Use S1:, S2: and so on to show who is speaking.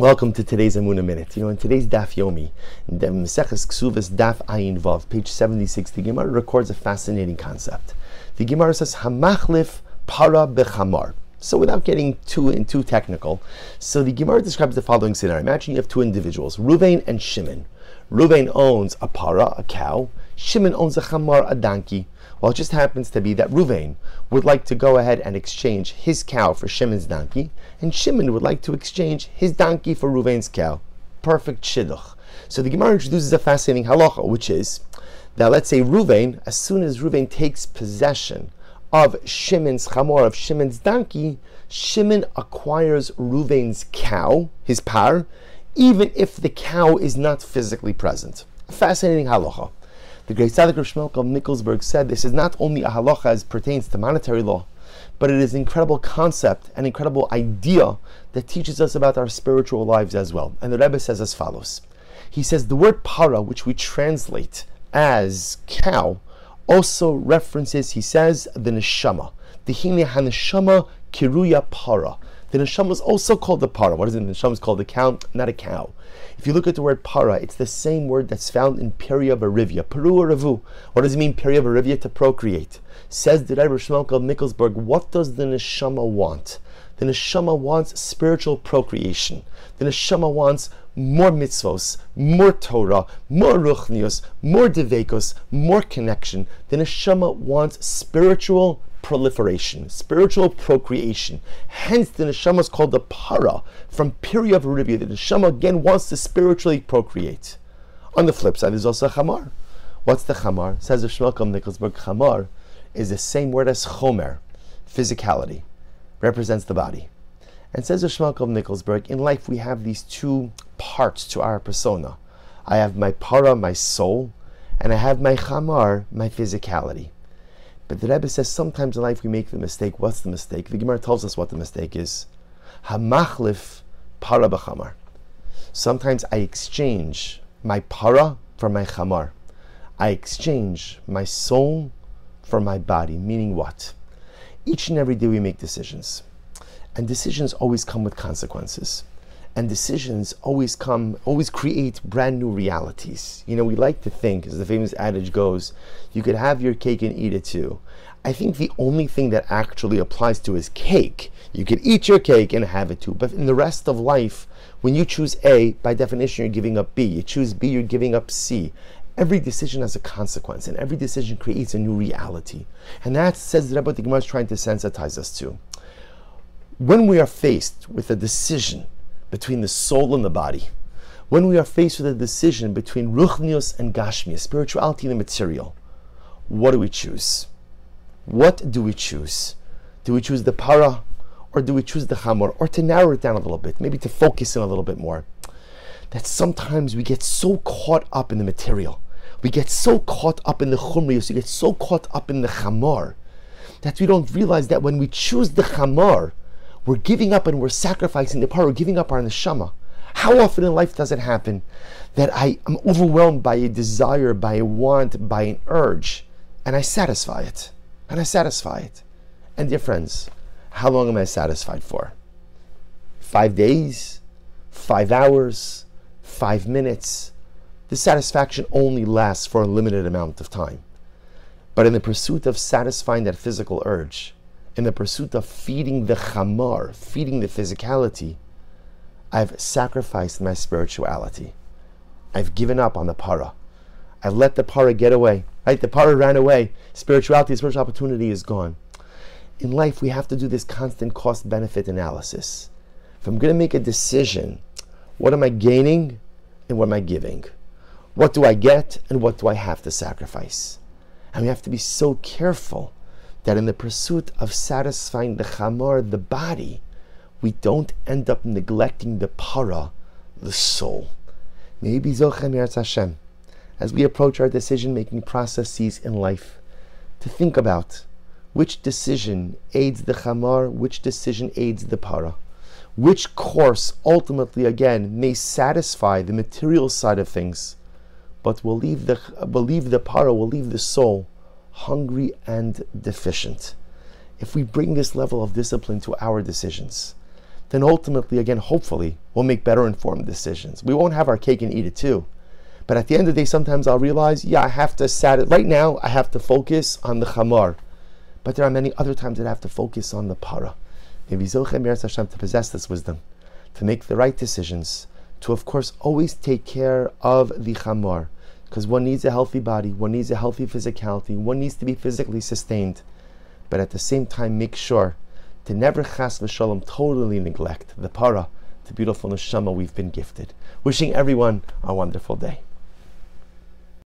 S1: Welcome to today's Amuna Minute. You know, in today's Daf Yomi, the Maseches Ksuvas Daf Ayin Vav, page 76, the Gemara records a fascinating concept. The Gemara says, Hamachlif para bechamar. So without getting too too technical, so the Gemara describes the following scenario. Imagine you have two individuals, Ruvain and Shimon. Ruvain owns a para, a cow. Shimon owns a chamar, a donkey. Well, it just happens to be that Ruvain would like to go ahead and exchange his cow for Shimon's donkey, and Shimon would like to exchange his donkey for Ruvain's cow. Perfect shidduch. So the Gemara introduces a fascinating halacha, which is that let's say Ruvain, as soon as Ruvain takes possession of Shimon's chamor, of Shimon's donkey, Shimon acquires Ruvain's cow, his par, even if the cow is not physically present. Fascinating halacha. The great Tzaddik Rav Shmuel of Nikolsburg said this is not only a halacha as pertains to monetary law, but it is an incredible concept, an incredible idea that teaches us about our spiritual lives as well. And the Rebbe says as follows. He says the word para, which we translate as cow, also references, he says, the neshama. The hine haneshama kiruya para. The neshama is also called the para. What is it? The neshama is called the cow, not a cow. If you look at the word para, it's the same word that's found in Peria Barivia. Peru or. What does it mean, Peria Barivia? To procreate. Says the Rebbe Shmuel of Nikolsburg, what does the neshama want? The neshama wants spiritual procreation. The neshama wants more mitzvos, more Torah, more ruchnius, more devekos, more connection. The neshama wants spiritual proliferation, spiritual procreation. Hence, the neshama is called the para from Peria Barivia. The neshama again wants to spiritually procreate. On the flip side, there's also chamar. What's the chamar? Says the Shmuel Nikolsburg, chamar is the same word as chomer, physicality, represents the body. And says the Shmuel Nikolsburg, in life we have these two parts to our persona. I have my para, my soul, and I have my chamar, my physicality. But the Rebbe says sometimes in life we make the mistake. What's the mistake? The Gemara tells us what the mistake is. Hamachlif para b'chamar. Sometimes I exchange my para for my chamar. I exchange my soul for my body. Meaning what? Each and every day we make decisions. And decisions always come with consequences and decisions always come, always create brand new realities. You know, we like to think, as the famous adage goes, you could have your cake and eat it too. I think the only thing that actually applies to is cake. You could eat your cake and have it too. But in the rest of life, when you choose A, by definition, you're giving up B. You choose B, you're giving up C. Every decision has a consequence, and every decision creates a new reality. And that says the Gemara is trying to sensitize us to. When we are faced with a decision between the soul and the body, when we are faced with a decision between ruchnius and gashmius, spirituality and the material, what do we choose? What do we choose? Do we choose the para or do we choose the chamor? Or to narrow it down a little bit, maybe to focus in a little bit more. That sometimes we get so caught up in the material. We get so caught up in the chumrius, we get so caught up in the chamor that we don't realize that when we choose the chamor, we're giving up and we're sacrificing the para, we're giving up our neshama. How often in life does it happen that I am overwhelmed by a desire, by a want, by an urge, and I satisfy it? And I satisfy it. And dear friends, how long am I satisfied for? Five days? Five hours? Five minutes? The satisfaction only lasts for a limited amount of time. But in the pursuit of satisfying that physical urge, in the pursuit of feeding the chamar, feeding the physicality, I've sacrificed my spirituality. I've given up on the para. I've let the para get away. Right? The para ran away. Spirituality, spiritual opportunity is gone. In life, we have to do this constant cost benefit analysis. If I'm going to make a decision, what am I gaining and what am I giving? What do I get and what do I have to sacrifice? And we have to be so careful that in the pursuit of satisfying the chamar, the body, we don't end up neglecting the para, the soul. Maybe Zochem Hashem, as we approach our decision making processes in life, to think about which decision aids the chamar, which decision aids the para, which course ultimately, again, may satisfy the material side of things, but will leave the, will leave the para, will leave the soul hungry and deficient. If we bring this level of discipline to our decisions, then ultimately, again, hopefully, we'll make better informed decisions. We won't have our cake and eat it too. But at the end of the day, sometimes I'll realize, yeah, I have to sat it. right now. I have to focus on the chamar, but there are many other times that I have to focus on the para. Maybe Zochem Hashem to possess this wisdom, to make the right decisions, to of course always take care of the chamar, because one needs a healthy body, one needs a healthy physicality, one needs to be physically sustained, but at the same time make sure to never chas v'shalom totally neglect the para, the beautiful neshama we've been gifted. Wishing everyone a wonderful day.